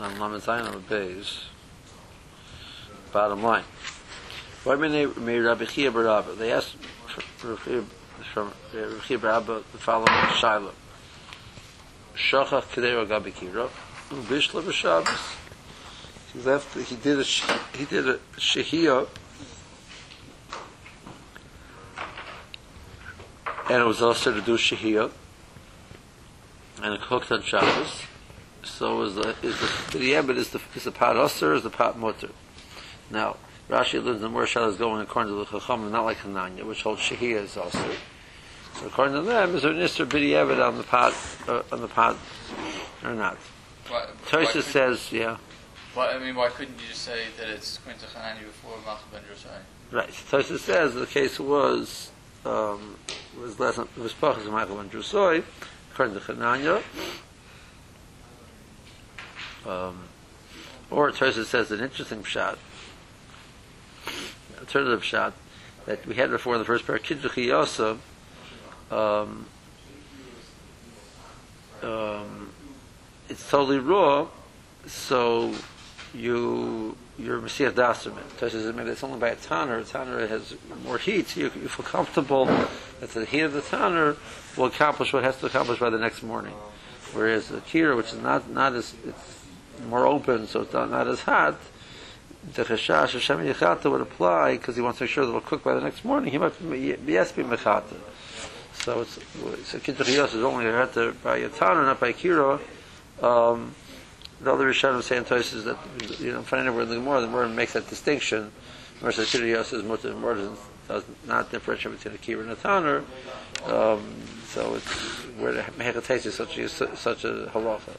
on Lamed Zayin on the base. Bottom line. Why mean they made Rabbi Chia Barabba? They asked from Rabbi Chia Barabba the following Shiloh. Shachach Kedei Gabi Kiro, Bishla B'Shabbos. He left, he did a, he did a Shehiyah, and it was also to do Shehiyah, and it cooked on Shabbos. So is the, is the, Yebet is the, is the pot Usr, is the pot Mutter. Now, Rashi learns the more is going according to the Chacham, not like Hananya, which holds Shehiyah is also. So according to them, is there an Isser B'di Yebet on the pot, uh, on the pot, or not? Tosis says, yeah. Why, I mean, why couldn't you just say that it's Quinta Hanani before Malchus ben Josiah? Right. Tosis says the case was um, was less was Pachas of Michael ben Drusoi, according to Chananya. Um, or Tosis says an interesting shot, alternative shot that we had before in the first part, Kidduchi Yosef. Um, um, it's totally raw, so you you're Messiah Daserman. Tosha maybe it's only by a tanner. A tanner has more heat. So you, you feel comfortable that the heat of the tanner will accomplish what has to accomplish by the next morning. Whereas the kira, which is not not as it's more open, so it's not, not as hot. The chashash Hashem Yechata would apply because he wants to make sure that it'll cook by the next morning. He might be yes be mechata. So it's so kitriyos is only hata by a tanner, not by kira. Um, the other Rishonim say in Tosis that you know finding where the Gemara the Gemara makes that distinction. Versus Shiriyos is mutter the does not differentiate between a kira and a tanner. Um, so it's where the mechates is such a such a halacha.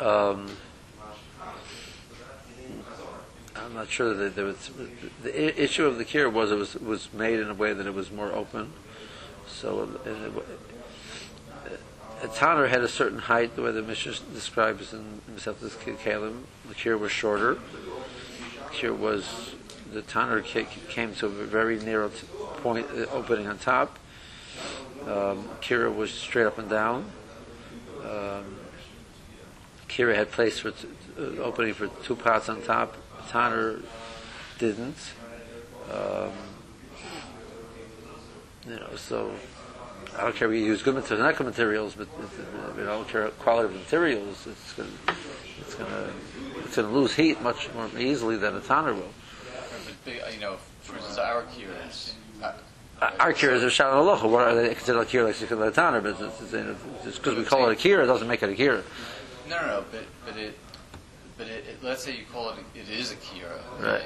Um, I'm not sure that there was the issue of the cure was it was was made in a way that it was more open. So uh, a tanner had a certain height, the way the Mishnah describes in Mesechus Keilim. The cure was shorter. The cure was the tanner came to a very narrow point, uh, opening on top. Um, Kira was straight up and down. Um, Kira had place for t- uh, opening for two pots on top. Tanner didn't. Um, you know, so I don't care if you use good materials, not good materials, but you know, I don't care quality of materials. It's going it's to it's to lose heat much more easily than a tanner will. But, you know, for instance, our Kiras. Uh, our kira is a shalom aloha. What are they considered a kira like a tanner? But just because we call it a kira doesn't make it a kira. No, no, no, but but it, but it, it, let's say you call it it is a Kira, right?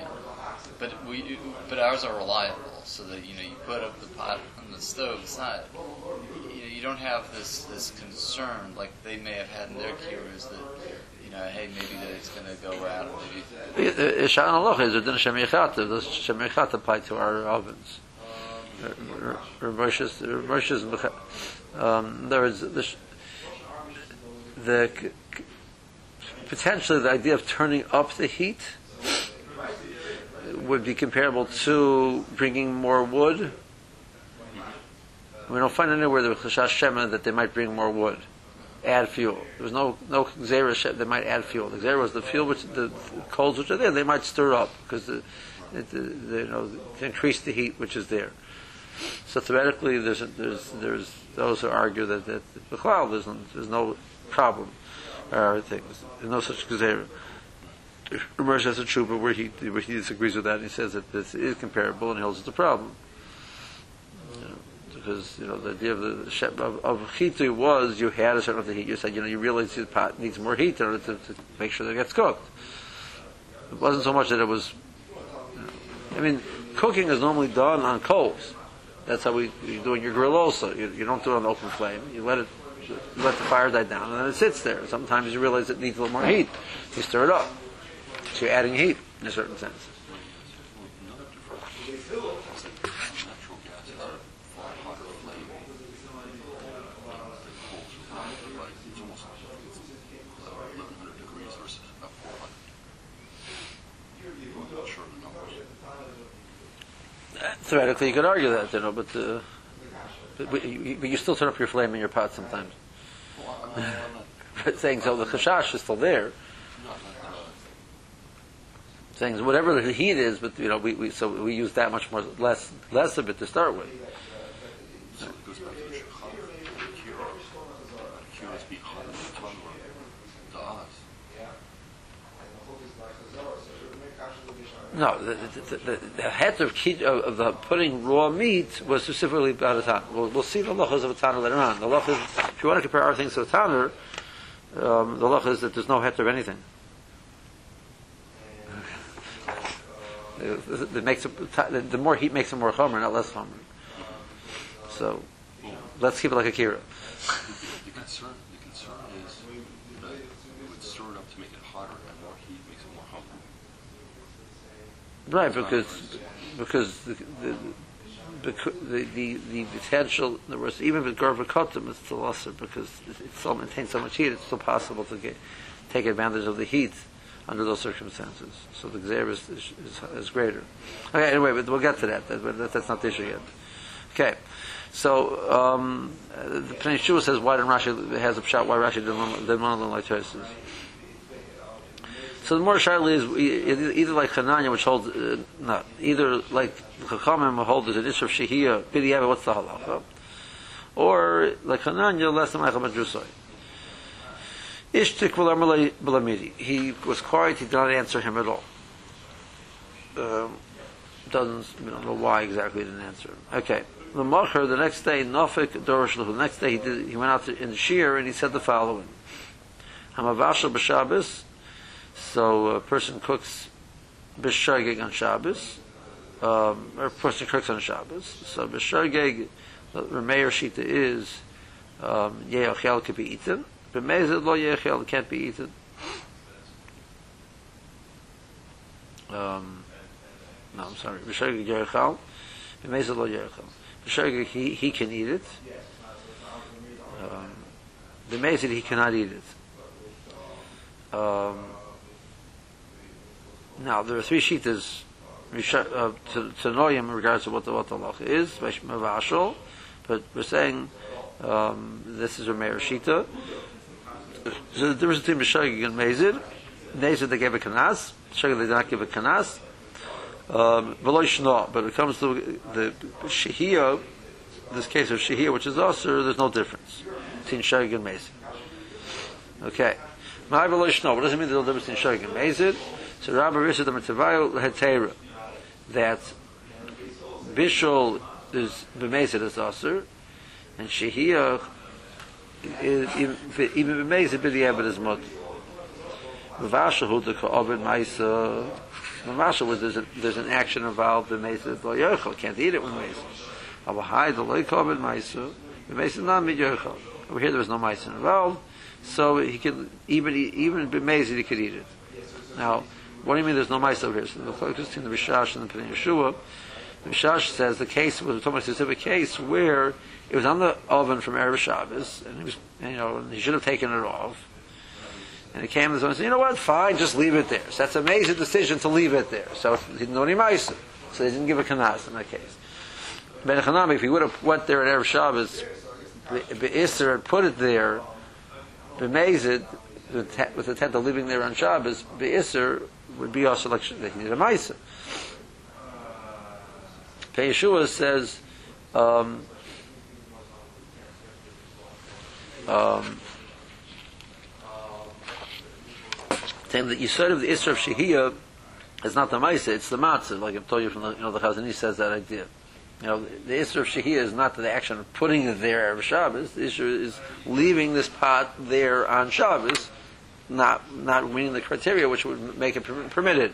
But we, but ours are reliable, so that you know you put up the pot on the stove. It's not, you, know, you don't have this this concern like they may have had in their Kiras that you know, hey, maybe that it's going to go out. Maybe. Shan Allah is a din shemichata. Does shemichata apply to our ovens? Moshe's, um, there is the, the potentially the idea of turning up the heat would be comparable to bringing more wood. We don't find anywhere the Chashash Shema that they might bring more wood, add fuel. There was no no Xera they might add fuel. The Xera was the fuel which the, the coals which are there they might stir up because the, the, the, you know increase the heat which is there. So theoretically, there's there's there's those who argue that that there's there's no problem Uh, or things. There's no such gezerah. Ramesh has a tshuva where he where he disagrees with that. and He says that this is comparable and he holds it's a problem. Because you know the idea of the of, of was you had a certain amount of heat. You said you know you realize the pot needs more heat in order to, to make sure that it gets cooked. It wasn't so much that it was. You know, I mean, cooking is normally done on coals. That's how we you do in your grill also. You, you don't do it on open flame. You let it let the fire die down, and then it sits there. Sometimes you realize it needs a little more heat. You stir it up. So you're adding heat in a certain sense. Theoretically, you could argue that, you know, but. Uh, but, you, you still turn up your flame in your pot sometimes. Saying so, the chashash is still there. Saying whatever the heat is, but you know, we, we so we use that much more less less of it to start with. So it goes back to the shechach, the kira. The kira is behind the tanur. To us. No, the, the, the, the head of, kid, of, of the putting raw meat was specifically about a tan. We'll, we'll see the lachas of a tanner later on. The lach is, if you want to compare our things to a tanner, um, the is that there's no head of anything. It, it makes the, the more heat makes it more chomer, not less chomer. So, let's keep it like a kira. The concern, the concern is that it would stir it up to make it hotter, and more heat makes it more hungry. Right, because because the the the, the, the potential, in other words, even with Garvakotum, it's still lesser because it, it still maintains so much heat. It's still possible to get, take advantage of the heat under those circumstances. So the Xer is, is, is, greater. Okay, anyway, but we'll get to that. That, that that's not the issue yet. Okay, so um, the Pnei says why didn't Rashi has a shot? Why Rashi didn't didn't want to learn like Tosis? So the more sharply is either like Hananya, which holds uh, not either like Chachamim hold an issue of Shehiyah, Bidiyava, what's the halacha, or like Hananya, less than Meichel Madrusoi. Ishtik b'lamidi. He was quiet. He did not answer him at all. Um, doesn't don't know why exactly he didn't answer. him. Okay. The Macher, the next day, Nofik Dorosh The next day, he did, he went out to, in the shear and he said the following: Hamavashal b'Shabbos. So a person cooks b'shagig on Shabbos, um, or a person cooks on Shabbos. So b'shagig, the Rameir Shita is um, ye'ochel could be eaten. B'mezid lo ye'ochel can't be eaten. Um, no, I'm sorry. B'shagig ye'ochel. B'mezid lo ye'ochel. B'shagig he he can eat it. Um, b'mezid he cannot eat it. Um, now, there are three shitas uh, to, to him in regards to what the, what the halacha is, but we're saying um, this is a Meir Shita. So the difference between Meshagig and Mezid, Mezid they gave a kanas, Meshagig they did not give a kanas. Um, but it comes to the Shehiyah, this case of Shehiyah, which is Aser, there's no difference between Shagig and Mezid. Okay. My Shno, what does it mean there's no difference between Shagig and Mezid? So Rabbi Rishad the Mitzvayu Hetera that Bishul is B'mezid is Aser, and Shehiyah is even B'mezid B'di'ebed is Mut. Mavashal Hu the Ka'obed Maisa Mavashal was there's, a, there's an action involved B'mezid Lo Yochel can't eat it when Mezid. Avahai the Lo Ka'obed Maisa B'mezid not Mid Yochel. Over here there was no Maisa involved, so he could even even B'mezid he could eat it. Now, what do you mean there's no mice over here? So the focus in the Rishash and the Pnei Yeshua, the Rishash says the case was a specific case where it was on the oven from Erev Shabbos, and he was, you know, and he should have taken it off. And he came to the and said, you know what, fine, just leave it there. So that's an amazing decision to leave it there. So he didn't know any mice. So they didn't give a kanas in that case. Ben Chanami, if he would have went there at Erev Shabbos, Be'isr had put it there, B'mezid, with the intent of living there on Shabbos, Be'isr would be also like that he needed a Maisa. Pnei Yeshua says, um, um, saying that said of the Isra of Shehiyah is not the Maisa, it's the Matzah, like I've told you from the, you know, the Chazani says that idea. You know, the Isra of Shehiyah is not the action of putting it there of Shabbos, the Isra is leaving this pot there on Shabbos, not not meeting the criteria which would make it per- permitted.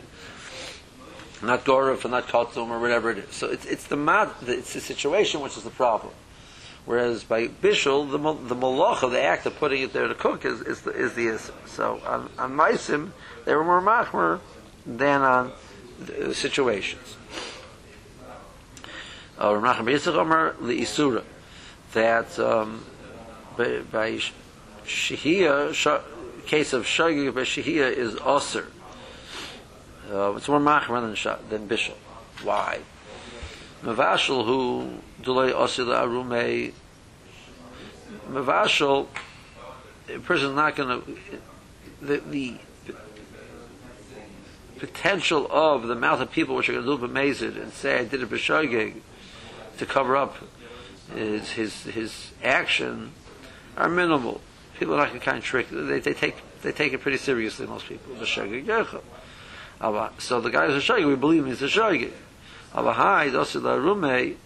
Not Gorif and not Kotzum or whatever it is. So it's, it's the mat, it's the situation which is the problem. Whereas by Bishul, the the malacha, the act of putting it there to cook, is is the is the. So on on Maisim, they were more machmer than on the situations. Uh, Yitzchak Omer Isura that um, by, by Shehiyah, sh- case of Shagig by Shehiyah is Osir. Uh, it's more machmer than, than Bishul. Why? Mavashal who delay osila arume. Mavashal, a person not going to the, the potential of the mouth of people which are going to do b'mezid and say I did a b'shogeg to cover up his his his action are minimal. People are not going to kind of trick. They, they take they take it pretty seriously. Most people yechel. Aber- So the guy who's a shogeg, we believe him, he's a shogeg. Avahai dosila rume.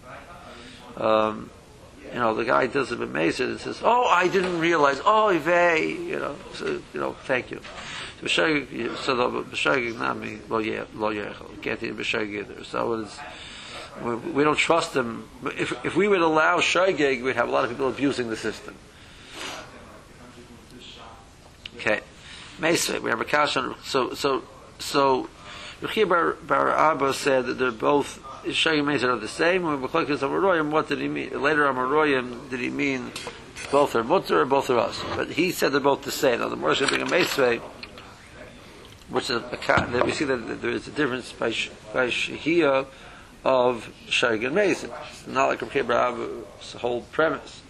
Um, you know, the guy does it b'mezid and says, "Oh, I didn't realize. Oh, vey, you know, so, you know, thank you." So the b'shogeg nami lo ye lo yechel. Can't eat b'shogeg either. So it's we, don't trust them. If if we would allow shogeg, we'd have a lot of people abusing the system. Okay, Mesa, we have a kash on. So so so. Yechiya Bar, Bar Abba said that they're both Shaggy Mesa are the same. When Machlokes Amaroyim, what did he mean? Later on Amaroyim, did he mean both are mutter or both are us? But he said they're both the same. Now the Morris bring a Mesa, which is a, ka- we see that there is a difference by by Shehiyah of Shaggy and. It's not like Yechiya Bar Abba's whole premise.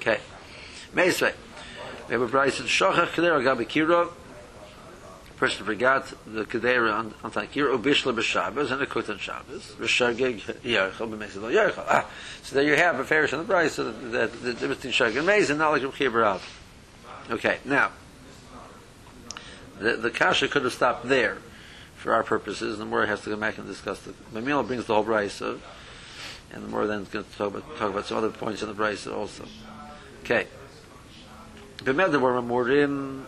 Okay, Mesa. We have a price in Shochach Kedera Gabi Kira. Person forgot the Kedera on, on Takira, Ubishla B'Shabbos, and a Kut on Shabbos. Rishagig Yerchel B'Mezid Lo Yerchel. Ah, so there you have a fairish on the price, so that that- the difference between Shagig and Mezid, not like Rav Chia Barav. Okay, now, the, the Kasha could have stopped there for our purposes, and the more has to come back and discuss the, Mamila brings the whole price, and the more then is going to talk about, talk about some other points in the price also. Okay. B'med were Mamorim.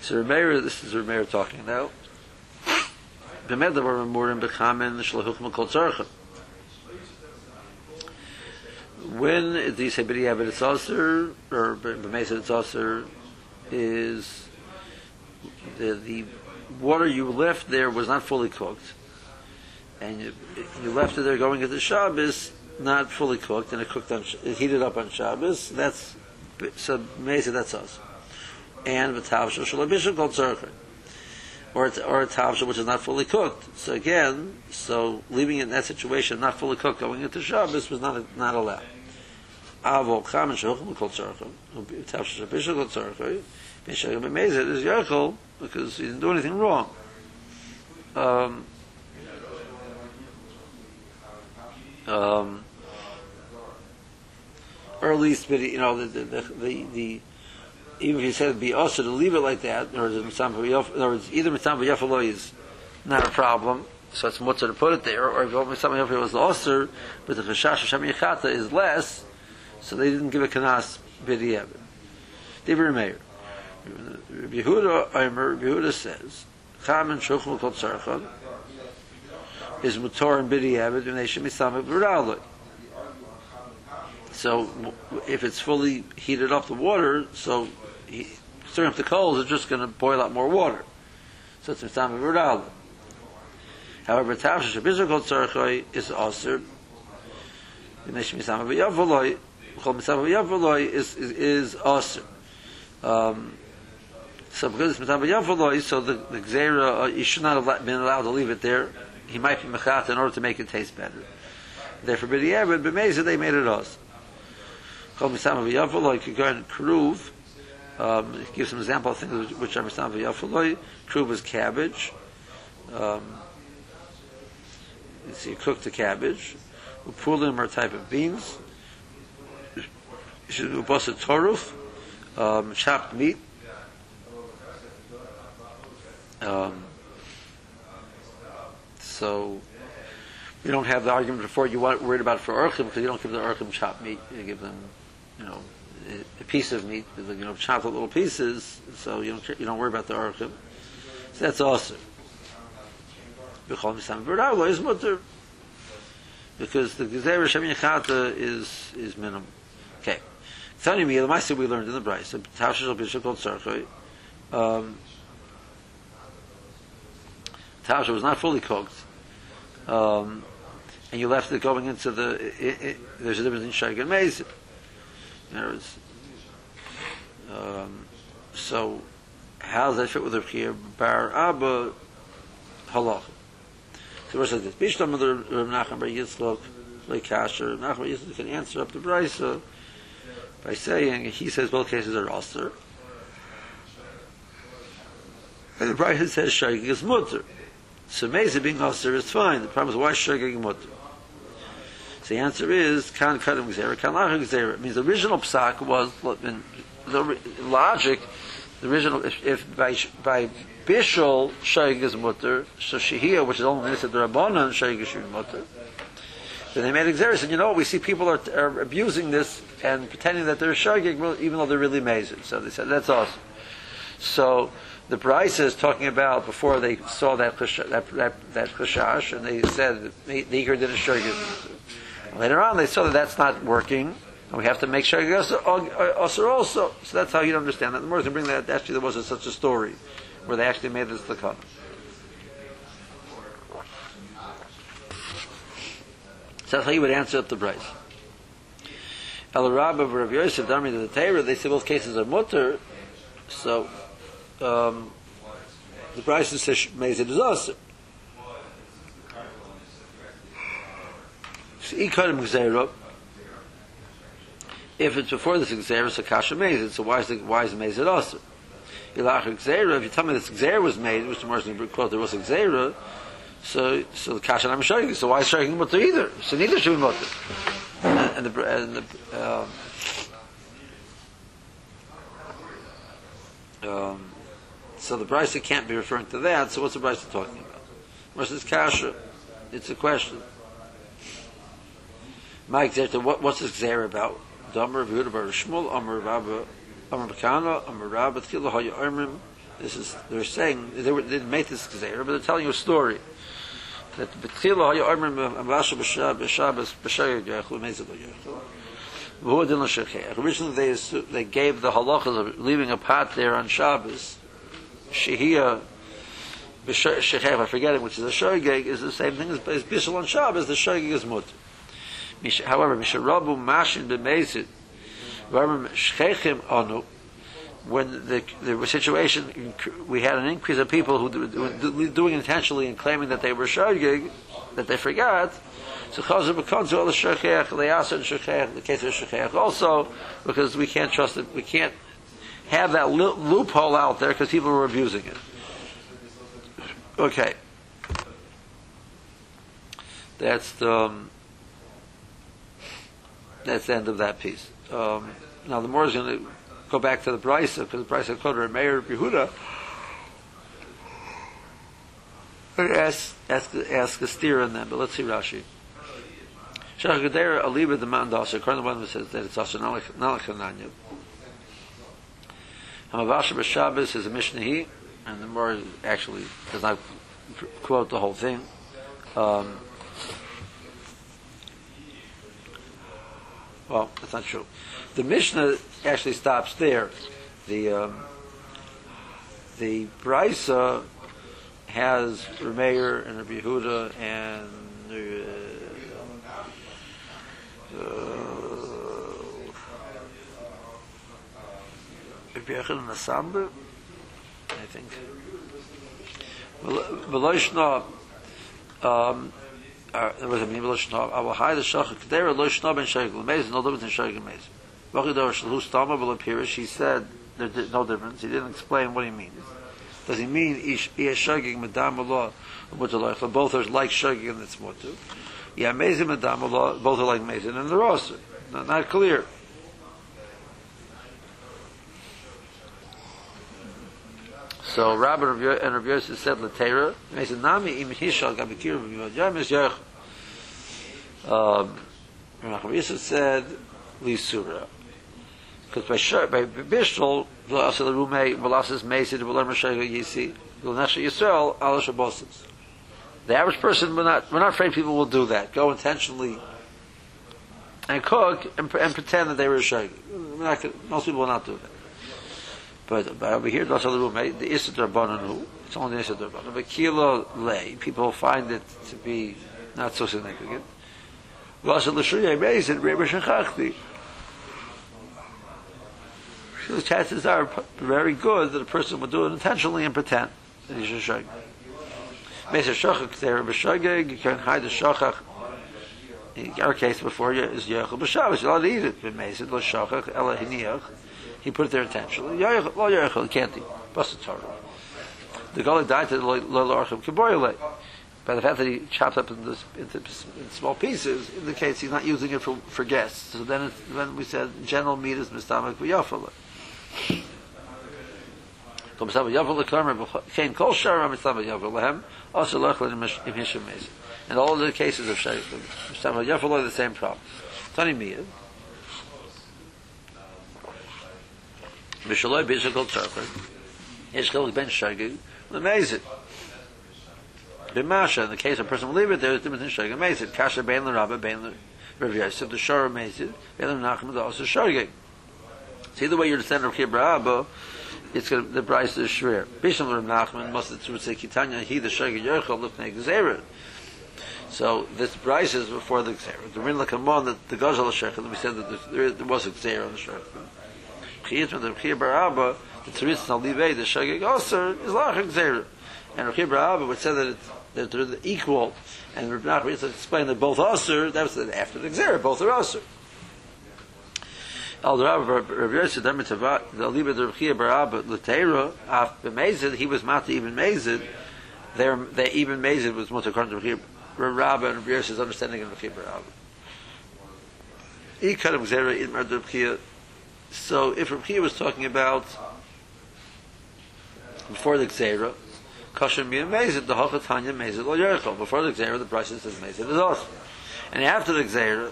So Remeir, this is Remeir talking now. B'med were Mamorim b'chamen shlehuchim kol tzarchim. When say b'di abed it's aser, or b'meised it's aser, is the, the water you left there was not fully cooked, and you, you left it there going into Shabbos not fully cooked, and it cooked on, heated up on Shabbos. That's so amazing. That's us. And the tavsha shalabishim called tzarchin, or or a tavsha which is not fully cooked. So again, so leaving it in that situation, not fully cooked, going into Shabbos was not not allowed. Avo chamen shulchan called tzarchin, tavsha shalabishim called tzarchin. Mishagim b'mezid is yerchol because he didn't do anything wrong. Um, um, or at least, you know, the the the, the even if you said be also to leave it like that, or in words, either mitzvah yafaloi is not a problem, so it's mutter to put it there, or if mitzvah yafaloi was the osir, but the chashash shem yichata is less, so they didn't give a kanas b'diavad. David Meir. Rabbi Yehuda, Omer, Rabbi Yehuda says, Cham and Shuchel Kol Tzarchon is Mutor and Abed and Neshim Isamik V'Raloi. So if it's fully heated up the water, so he, stirring up the coals is just going to boil out more water. So it's Mitzvah V'Raloi. However, Tavsha Shabizar Kol Tzarchoi is Aser. Neshim Isamik V'Yavoloi, Chol Mitzvah V'Yavoloi is, is, Aser. Um, so because it's mitzvah yavoloi, so the, the gzera, uh, you should not have been allowed to leave it there. He might be mechat in order to make it taste better. Therefore, b'di'er, but b'meza they made it us. Chol could go and kruv. Um, it gives some example of things which- are mitzvah yavoloi. Kruv is cabbage. Um, so you cook the cabbage. Upulim are a type of beans. Basat toruf um, chopped meat. Um, so we don't have the argument before you want worried about it for urchim because you don't give the urchim chopped meat. You give them, you know, a, piece of meat, you know, chopped little pieces. So you don't you don't worry about the urchim. So that's awesome. because the gezerah shem yechata is is minimum. Okay. Tani mi, the Maisa we learned in the Bryce, the Tasha Shal Bishop called Sarchoi. Um, Tasha was not fully cooked. Um, and you left it going into the, i i there's a difference in Shag and Um, so how does that fit with the Bar Abba? halacha. So we're saying this. Bishlam the Rav Nachman Bar Yitzchok, like Kasher, Rav Nachman Bar Yitzchok can answer up the Brisa by saying, he says both cases are Aser. And the Brisa says Shaygig is Mutter. So Mesa being Aser is fine. The problem is why Shaygig Mutter? The answer is kan kadam gzera, kan lachim gzera. It means the original psak was in the logic. The original, if, if by by bishul shaygig is mutter, so shehiyah, which is only minister the rabbanon shaygig is mutter. Then they made gzera. Said, you know, we see people are, are abusing this and pretending that they're shaygig, even though they're really amazing. So they said that's awesome. So the Bryce is talking about before they saw that that that, that and they said the Iker did a shaygig. Later on, they saw that that's not working, and we have to make sure us also. So that's how you understand that. The more bring that, actually, there wasn't such a story where they actually made this lakana. So that's how you would answer up the price. El Rab of Rav Yosef, Dami to the Torah, they say both cases are mutter, so um, the Bryce says Mezid is also. Ikarim Gzeira. If it's before this Gzeira, so Kasha Mezid. So why is the why is Mezid also? Ilach Gzeira. If you tell me this Gzeira was made, which the Morrison quote there was a Gzeira, so so the Kasha I'm showing you. So why is showing mutter either? So neither should be mutter. And, and the and the. Um, um, so the Brisa can't be referring to that. So what's the Brisa talking about? Versus Kasha. It's a question. Mike Zerta, what, what's this Xer about? Damar Yehuda Bar Shmuel, Amar Rabba, Amar Bakana, Amar Rabba, Tchila Haya Armim. This is, they're saying, they, were, they make this Xer, but they're telling you a story. That Tchila Haya Armim, Amvasha B'Shabbos, B'Shayah Yechlu, Mezid Yechlu. Originally, they, they gave the halachas of leaving a pot there on Shabbos. Shehiyah, Shechef, I'm forgetting, which is a shogeg, is the same thing as, Bishul on Shabbos, the shogeg is mutter. However, Misharabu Mashin Anu, when the, the situation, we had an increase of people who were do, doing intentionally and claiming that they were shogeg, that they forgot, so Chazer becomes all the shechech, they ask in shechech, the case of shechech also, because we can't trust it, we can't have that loophole out there because people are abusing it. Okay. That's the, um, that's the end of that piece. Um, now the more is going to go back to the Brisa because the Brisa quoted Meir Behuda. Ask, ask, ask a steer on them, but let's see Rashi. Shach Gedera Aliba the man Dasa, according to one says that it's also Nalachananya. Hamavasha B'Shabbos is a Mishnah and the more actually does not quote the whole thing. Um, well, that's not true. The Mishnah actually stops there. The um, the Brisa has Remeir and Rabbi Yehuda and uh, uh, Rabbi Yechon and Asamber, I think. Veloishna, um, uh, what does it mean? Veloishna, I will hide the shach kedera loishna ben shayk lemez, no difference in shayk lemez. Vachidor shalhu stama v'lepirish, he said there's no difference. He didn't explain what he means. Does he mean ish shagig medam Allah mutalaych? Both are like shagig and it's mutu. Yeah, mezim medam Allah, both are like mezim and they're also not, not clear. So Rabbi and Rabbi Yosef said Latera. He said Nami im hishal. Um, Rabbi Yosef said Lisura. Because by Shur, by Bishol, V'lasel Rumei, V'lases Mesid, V'lam Rashayga Yisi, V'lnesha Yisrael, Ala Shabbosis. The average person, we're not, we're not afraid people will do that. Go intentionally and cook and, and pretend that they were a gonna- Most people will not do that. But, but over here, that's the room. The Isser Rabbanon, it's only the Isser Rabbanon. But Kilo lay, people find it to be not so significant. V'lasel L'shriya Mesid, Rebbe Shechachti. So the chances are very good that a person would do it intentionally and pretend that he's a shayk. Mesa Shachach Ktera B'Shageg, you can hide the Shachach. In our case before you is Yochel B'Shabbos, you're allowed to eat it. But Mesa Lo Shachach Ela Hiniach, he put it there intentionally. Lo Yochel, he can't eat. Bust the Torah. The Goli died to the Lo Lo Archim Kiboyle. By the fact that he chopped up into, into, in small pieces indicates he's not using it for, for guests. So then, it, then we said general meat is mistamak v'yafala. Sav yavel lekarmer kein kol shara yavel lehem also lechel im hishim mez. In all the cases of shaykhim, mitzam yavel are the same problem. Tani miyah. Mishaloi bishakol tzarchad. Yeshkel ben shagig. Amazing. B'masha, in the case of a person will leave it there, is different than shagig. Amazing. Kasha bein l'rabba, bein l'rav Yosef, the shor amazing, bein l'nachim, the also shagig. See the way you're descendant of Kibra'abo, it's going to, the price is shver. Bisham Rav Nachman must have say Kitanya he the Shagir Yerchel look like So this price is before the Gzera. The Rin Lakamon the Gazal Shechel we said that there, there was a Gzera on the Shechel. Chiyat from the Chiyat Barabba the Tzeritz Nalivei the Shagig Goser is like a Gzera. And Chiyat Barabba would say that it's that they're equal, and Rav Nachman explained that both Aser, that was after the Gzera, both are Aser. Al Rav Rav Yosef Demet Tavat the Liba the Rechia Barab L'Teira Af B'Mezid he was Mata even Mezid there they even Mezid was Mutter according to Rechia Rabba and Rav Yosef's understanding of Rechia Barab Ikadam Zera in Merd Rechia so if Rechia was talking about before the Gzera Kosher Miyah Mezid the Hochatanya Mezid Lo Yerchel before the Gzera the price says Mezid is awesome. And after the Gzera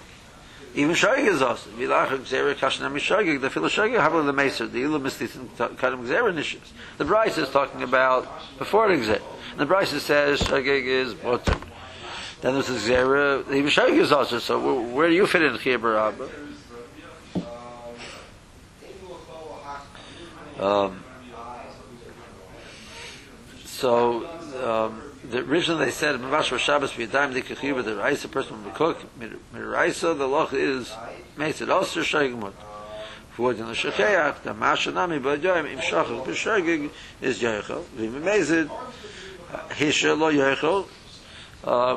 even shogig is also vilach gzera kashna mishogig the fil shogig have the meser the ilu mistis kadam gzera nishis. The Bryce is talking about before the gzera the Bryce says shogig is butter then there's the gzera even shogig is also. So where do you fit in here Abba um so um the originally they said Mavash Shabbos v'yadayim the kechiva the Raisa person will cook Miraisa the loch is makes it also shaygmut for the shecheach the mashanami b'yadayim im shachach b'shagig is yoichel v'im amazed hisha lo yoichel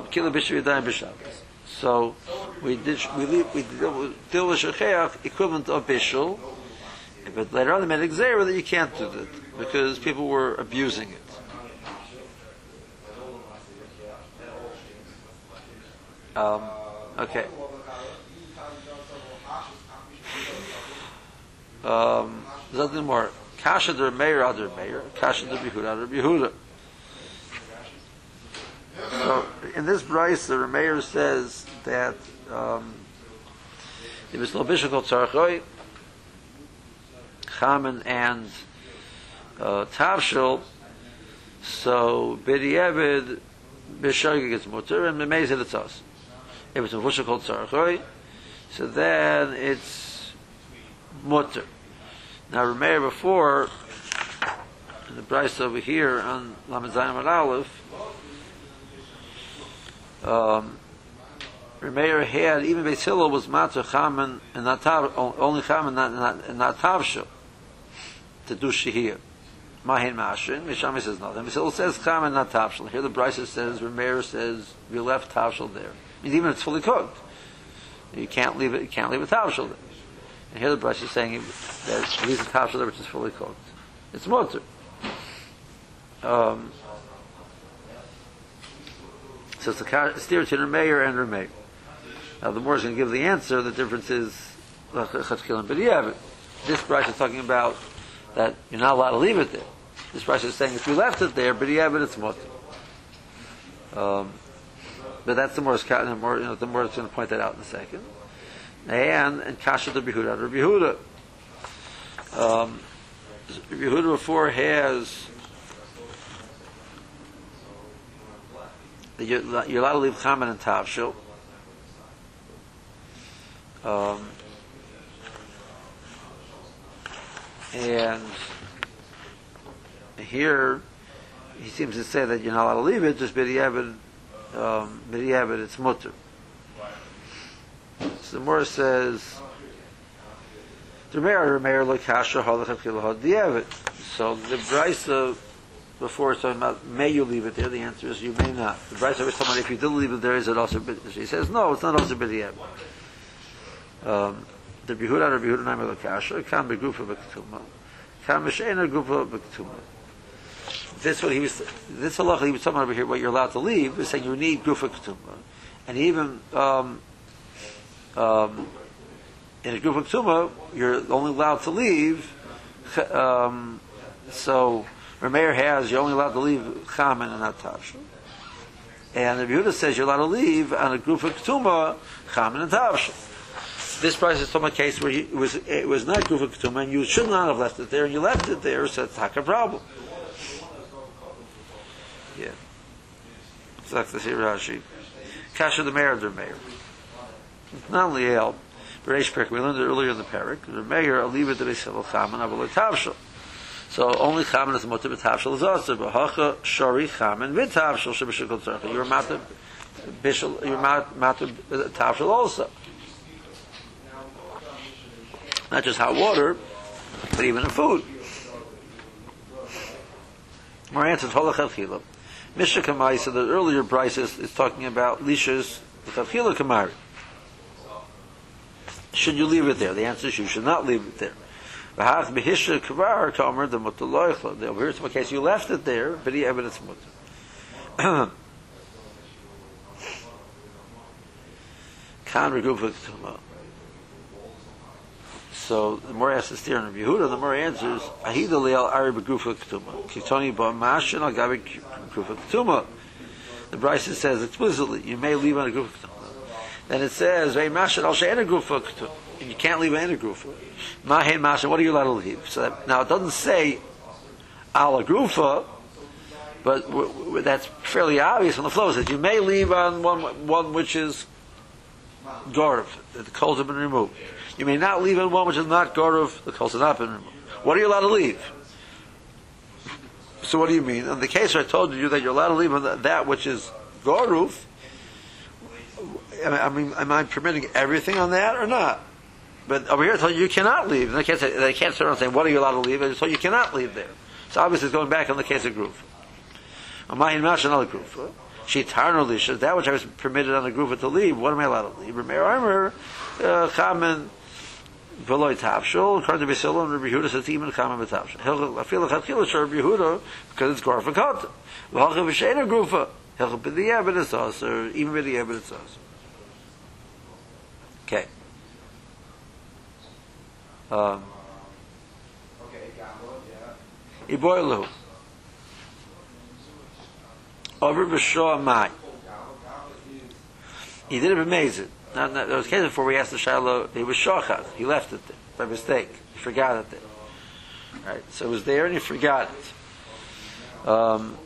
kila b'shvi yadayim b'Shabbos. So we did we leave, we deal with shecheach equivalent of bishul but later on they made exera that you can't do that because people were abusing it Um, okay. Um, nothing more. Kasha der Meir other Meir. Kasha der Behuda other Behuda. So in this Bryce, the Meir says that um, it was Lobishakol Tzarchoi, Chaman and uh, Tavshil. So B'di'evid B'shogig gets mutter and Memezid it's us if it's a vusha called tzarachoi, so then it's mutter. Now, remember before, in the price over here on Lamazayim and Aleph, um, Remeir had, even Beis Hillel was matzah chaman and not tav, only chaman not, not, not to do shehir. Mahin Mashin, Mishami says nothing. Hillel says chaman not tavshel. Here the Brisa says, Remeir says, we left tavshel there means even if it's fully cooked, you can't leave it. You can't leave a tavshel there. And here the brush is saying that leaves a tavshel there which is fully cooked. It's mutter. Um, so it's a steer to Remeir and Remeir. Now the more is going to give the answer. The difference is and b'diavad. This brush is talking about that you're not allowed to leave it there. This brush is saying if you left it there, b'diavad it's mutter. Um, but that's the more the more you know the more is going to point that out in a second. And and kasha the Behuda Rabbi Yehuda. Um, Yehuda before has you're, allowed to leave chaman and tavshil. Um, and here he seems to say that you're not allowed to leave it, just b'diavad um, but it's mutter. So the Morris says, So the Brisa before it's talking about may you leave it there. The answer is you may not. The Brisa was talking about if you did leave it there, is it also bid? He says no, it's not also bidiyah. Um, the Behuda or Behuda Naim Elakasha, Kam Begufa Bektuma, Kam Meshena Gufa Bektuma. This what he was. This halacha he was talking about over here. What you're allowed to leave is saying you need Gufa Ketuma, and even um, um, in a Gufa Ketuma, you're only allowed to leave. Um, so Rameir has you're only allowed to leave Chaman and not Tavsha. And the Yehuda says you're allowed to leave on a Gufa Ketuma Chaman and Tavsha. This price is from a case where it was it was not Gufa Ketuma and you should not have left it there and you left it there, so it's not a problem. Yeah. So that's the Rashi. Kasha the mayor of the mayor. Not only El, Bereish Perik, we learned it earlier in the Perik, the mayor, Aliva de Beisel Chaman, Aval Tavshel. So only Chaman is motiv Tavshel is also, but Hacha Shari Chaman with Tavshel Shebishikol Tzarcha. You're matter Bishel, you're matter Tavshel also. Not just hot water, but even in food. More answers, Holach Chilam. Misha Kamai said that earlier Bryce is, is talking about lishas Chafila Kamari. Should you leave it there? The answer is you should not leave it there. V'hach behisha kavar kamer the mutaloichla. Over here, in case you left it there, but he evidence mutter. Kan regufa ketuma. So the more asks the steer in Yehuda, the more answers. Ahida leal ari begufa ketuma. Kitoni ba mashin al gabi gufa ketuma. The Bryce says explicitly, you may leave on a gufa ketuma. Then it says, "Vei mashin al she'ena gufa ketuma." And you can't leave on any gufa. Mahen mashin. What are you allowed to leave? So that, now it doesn't say al gufa. But w- w- that's fairly obvious on the flow. It says you may leave on one, one which is Gorov, the coals have been removed. You may not leave in one which is not Gorov, the coals have not been removed. What are you allowed to leave? So what do you mean? In the case where I told you that you're allowed to leave on that which is Gorov, I mean, am I permitting everything on that or not? But over here I told you you cannot leave. They can't, say, they can't sit around saying, what are you allowed to leave? Just you cannot leave there. So obviously it's going back on the case of Groove. Amayin Mash another Groove. She tarnally that which I was permitted on the Groove to leave, what am I allowed to leave? Remeir Armor, uh, Chamen, veloy tavshol kar de beselon rebi huda sa timen kamen be tavshol hel a fil hat hil sher rebi huda cuz it's gar for kot va ge shena grufa hel be de yevel sa so im be de yevel sa so okay. Um okay gamo yeah. I over be shoa mai he did it amazing Now, now, there was a case before we asked the Shiloh, he was shochat. He left it there by mistake. He forgot it there. Right? So it was there and he forgot it. Um,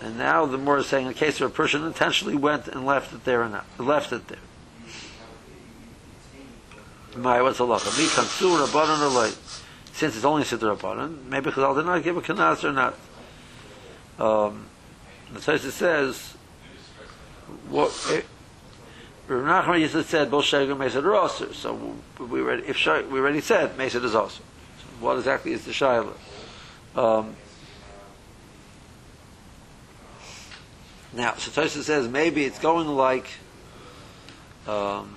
and now the more is saying in case of a person intentionally went and left it there and not, left it there. My what's the light. Since it's only siddur rabbanon, maybe Chazal did not give a kanas or not. Um, the Tosha says, what? Rav Nachman Yisrael said both Shegem and Mesed are also. So we already, if Sheg, we already said Mesed is also. So what exactly is the Shaila? Um, now, so says maybe it's going like. Um,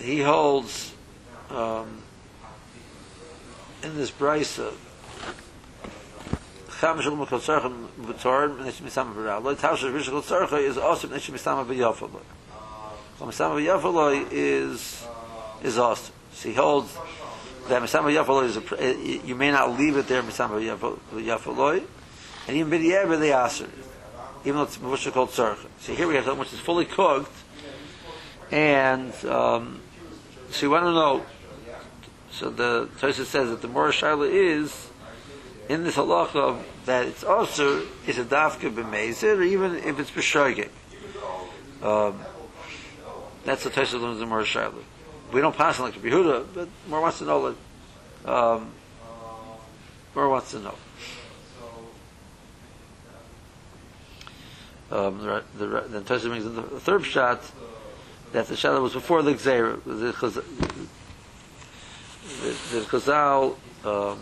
he holds um, in this brisa uh, cham shel mukol tzarcha v'tor nesh misama v'ra lo tav shel v'shel tzarcha is also nesh misama v'yafalo so misama v'yafalo is is awesome. So he holds that misama v'yafalo is a, eh, eh, you may not leave it there misama v'yafalo and even b'di'ever they aser even though it's what's called tzarcha so here we have something which is fully cooked and um, so you want to know so the Tosha says that the more Shaila is in this halacha that it's also is a dafka b'mezer, even if it's b'shoigig. Um, that's the Tosha learns the more Shaila. We don't pass on like Yehuda, but more wants to know that. Um, more wants to know. Um, the the, the Tosha brings in the third shot that the Shaila was before the Gzeira. The, the, Chazal um,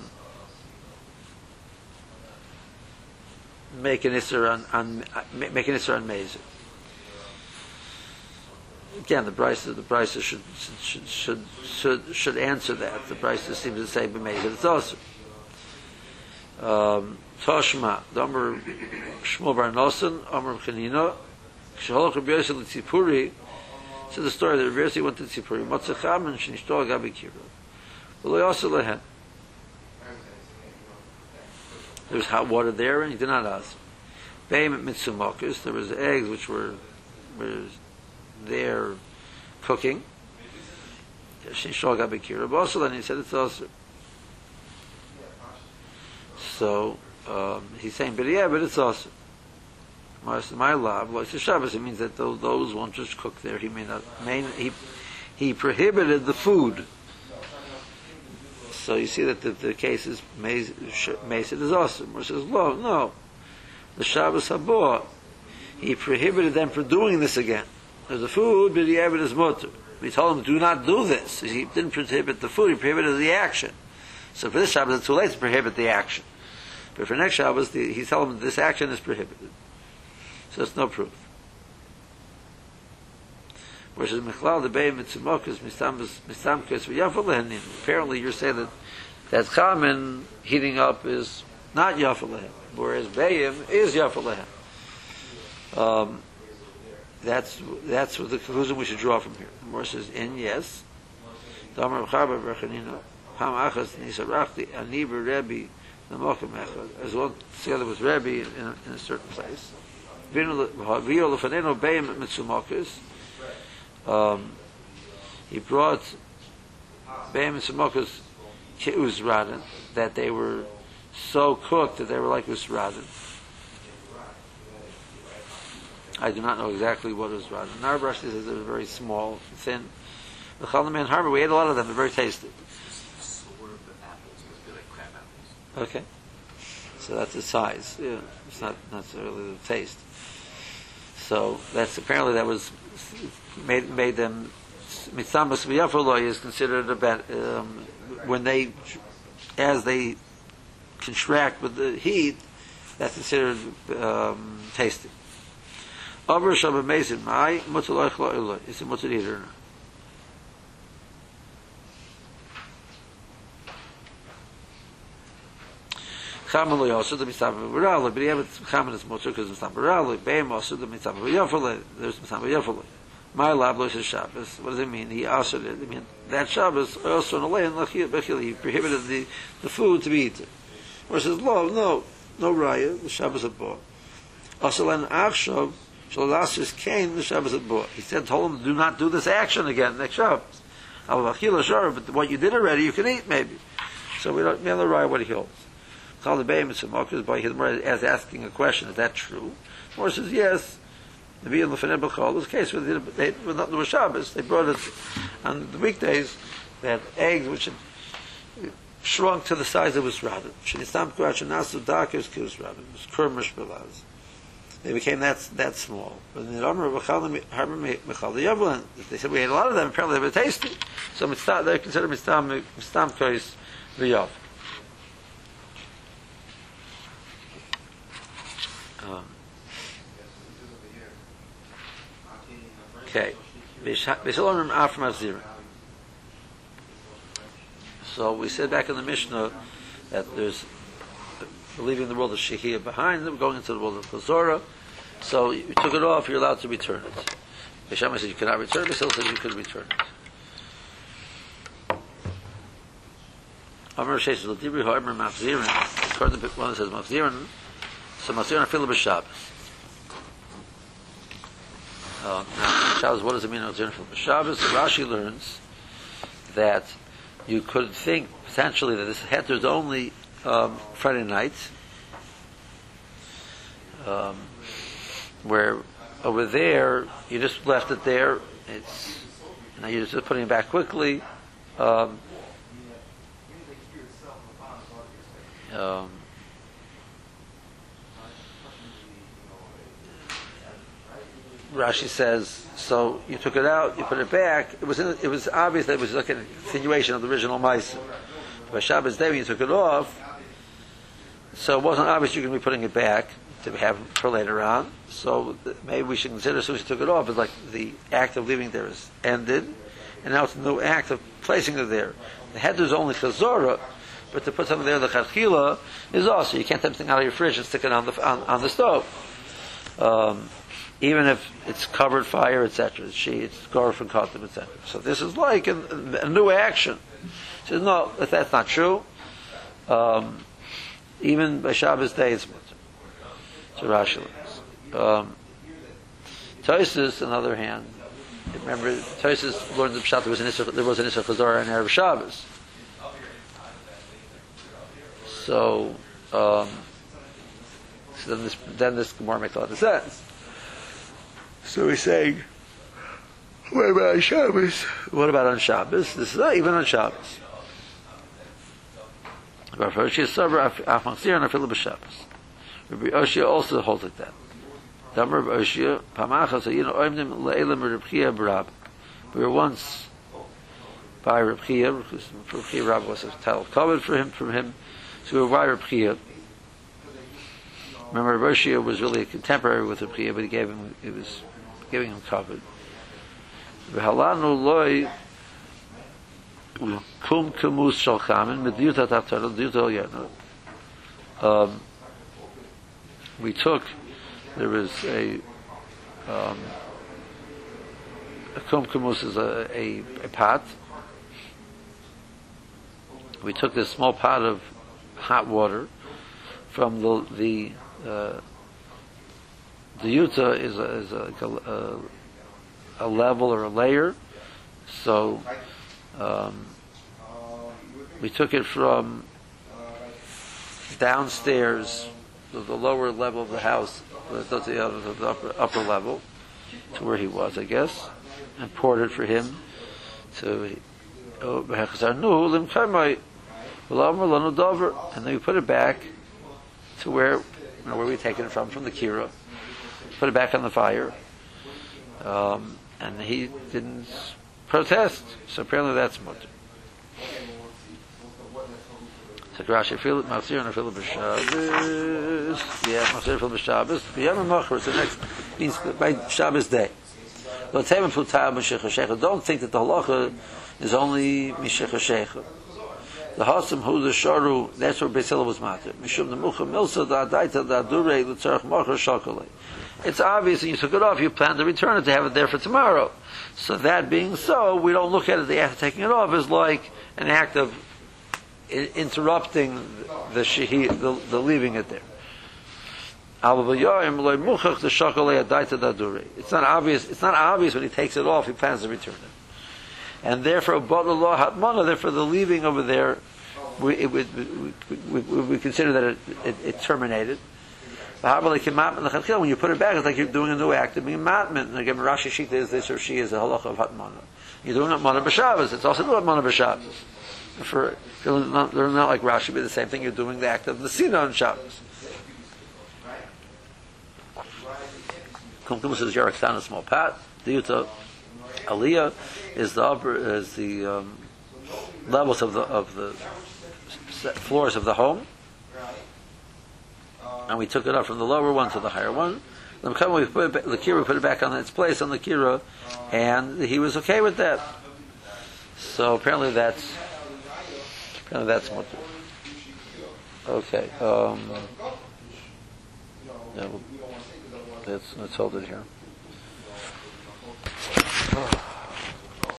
make an Isser on, on make an Isser on Mezid. Again, the Brisa, the Brisa should should should should should answer that. The Brisa seems to say b'mezid it's also. Um, Toshma, the Amr Shmuel Bar Noson, Amr Chanina, Kshalach Rabbi Yosef L'Tzipuri, so the story that Rabbi Yosef went to Tzipuri, Motzacham and Shnishto Agabi. Well, he also lehen. There was hot water there, and he did not ask. Mitzumokus, there was eggs which were, were there cooking. Shnishto Agabi Kira. But also then he said it's also. So, um, he's saying, but yeah, but it's also. My love, like the Shabbos, it means that those, those won't just cook there. He may not. May, he he prohibited the food. So you see that the, the case is Mesa is awesome. Or says, no, no. The Shabbos Habor, he prohibited them from doing this again. There's a food, but he had his mutter. He told them, do not do this. He didn't prohibit the food, he prohibited the action. So for this Shabbos, it's too late to prohibit the action. But for next Shabbos, the, he told them this action is prohibited. So it's no proof. was is mikhlal the bay mit smokes mit sam mit sam kes we have apparently you're saying that that common heating up is not yafalah whereas bayim is yafalah um that's that's what the conclusion we should draw from here. The more says in yes. Damar khaba rakhnina ham achas nisa rakhti ani rabbi the mokem as well together with rabbi in, in, a, in a certain place. Vinu vio lefaneno bayim mitzumokas, Um, he brought Beim and Samokas that they were so cooked that they were like Uzradan. I do not know exactly what Uzradan. Narbrash says were very small, thin. The Chalaman Harbor, we ate a lot of them, they're very tasty. Okay. So that's the size. Yeah. It's not necessarily the taste. So that's apparently that was made made them mitzamas v'yafaloi is considered a bet um, when they as they contract with the heat that's considered um, tasty. Over shabbat mezin mai mutzal oichla is a mutzal eater. Chaman lo yosef the mitzvah v'rala, but he have chaman is mutzah because mitzvah v'rala, beim also the mitzvah v'yafale, there's mitzvah v'yafale. My lab lo Shabbos. What does it mean? He also did. I mean, that Shabbos also in a lane, he prohibited the, the food to be eaten. Or says, lo, no, no raya, the Shabbos at bought. Also, then Achshav, Shalasis came the Shabbos at bought. He said, told him, do not do this action again next Shabbos. Al-Achila, sure, but what you did already, you can eat maybe. So we don't, know raya what he holds. By his as asking a question, is that true? Or says, yes, the Nabi and Lefanei B'chol, was a case where they, were not the Shabbos, they brought it on the weekdays, they had eggs which had shrunk to the size of Usradim. Shenitzam Kurach Nasu Dakis Kurusradim, it was Kurmish Belaz. They became that that small. But in the Omer of Yablin, they said we ate a lot of them, apparently they were tasty. So mitzvah, they're considered mitzvah, kois v'yav. Um, Okay. So we said back in the Mishnah that there's leaving the world of Shehiyah behind them, going into the world of Chazorah. So you took it off, you're allowed to return it. Beis Shammai said you cannot return it, Beis Hillel said you could return it. Amr Sheish L'Dibri Ha'Amr Mafzirin, one that says Mafzirin, so Mafzirin Afilah B'Shabbos. Uh, now, Shabbos, what does it mean? from Shabbos, Rashi learns that you could think potentially that this heter is only um, Friday night, um, where over there you just left it there. It's know, you're just putting it back quickly. Um, um, Rashi says, so you took it out, you put it back. It was in, it was obvious that it was like a continuation of the original mice. By Shabbos day when you took it off, so it wasn't obvious you're going to be putting it back to have for later on. So maybe we should consider soon as you took it off, it's like the act of leaving there is ended, and now it's a new act of placing it there. The head is only chazorah, but to put something there, the chachila is also you can't take something out of your fridge and stick it on the on, on the stove. Um, even if it's covered fire, etc. She, it's garf and cotton, etc. So this is like a, a new action. She says, no, that's not true. Um, even by Shabbos day, it's mutter. Rashi learns. Um, Tosis, on the other hand, remember, Tosis learned the Pshat, there was an Issa, there was an Issa Chazorah in Erev Shabbos. So, um, so then this, then this Gemara makes a lot of sense. So he's saying, what about on Shabbos? What about on Shabbos? This is not even on Shabbos. Rav Hoshia Sabra Afmansir and Afilu B'Shabbos. Rabbi Oshia also holds like that. Damar Rabbi Oshia, Pamacha, so you know, Oimdim Le'elim Rabbi Chia Barab. We were once by Rabbi Chia, because Rabbi Chia Rab was a title kavod for him, from him, so we were by Rabbi Chia. Remember, Rabbi Oshia was really a contemporary with Rabbi Chia, but he gave him, he was giving him covered. V'halanu loy kum kamus shal chamin medyuta tatara dyuta yena. Um, we took there was a um, a kum kamus is a, a, a pot. We took this small pot of hot water from the the uh, the yuta is a, is a, a, a level or a layer. So um, we took it from downstairs, to the lower level of the house, the, the, the, the upper, upper level, to where he was, I guess, and poured it for him. He- oh, and then we put it back to where, you know, where we taken it from, from the kira. Put it back on the fire. Um, and he didn't protest. So apparently that's mutter. So Rashi feel it, Masir and feel it b'Shabbos. Yeah, Masir feel b'Shabbos. B'Yom HaMachar, it's the next, means by Shabbos day. But Tema Putar Mishech HaShecha. Don't think that the halacha is only Mishech HaShecha. The Hasim Hu the Sharu, that's where Beis was matter. Mishum the Mucha Milsa da Adaita da Adurei l'tzarech Machar Shakalei. It's obvious, you took it off, you plan to return it to have it there for tomorrow. So that being so, we don't look at it the act of taking it off as like an act of interrupting the shehi, the, the leaving it there. It's not obvious. It's not obvious when he takes it off. He plans to return it, and therefore. Therefore, the leaving over there, we, it, we, we, we consider that it, it, it terminated. When you put it back, it's like you're doing a new act of being matman. And again, Rashi Shita is this or she is a halacha of hatmana. You're doing hatmana b'Shabbos. It's also doing hatmana b'Shabbos. For they're not, they're not like Rashi, but the same thing. You're doing the act of the Sina on Shabbos. Kumkum says Yeraktan, a small pat. The Yuta Aliyah is the upper is the um, levels of the of the floors of the home, and we took it up from the lower one to the higher one. Then we put it, the kira put it back on its place on the kira, and he was okay with that. So apparently that's apparently that's what. Okay. Um, yeah, let's let's hold it here.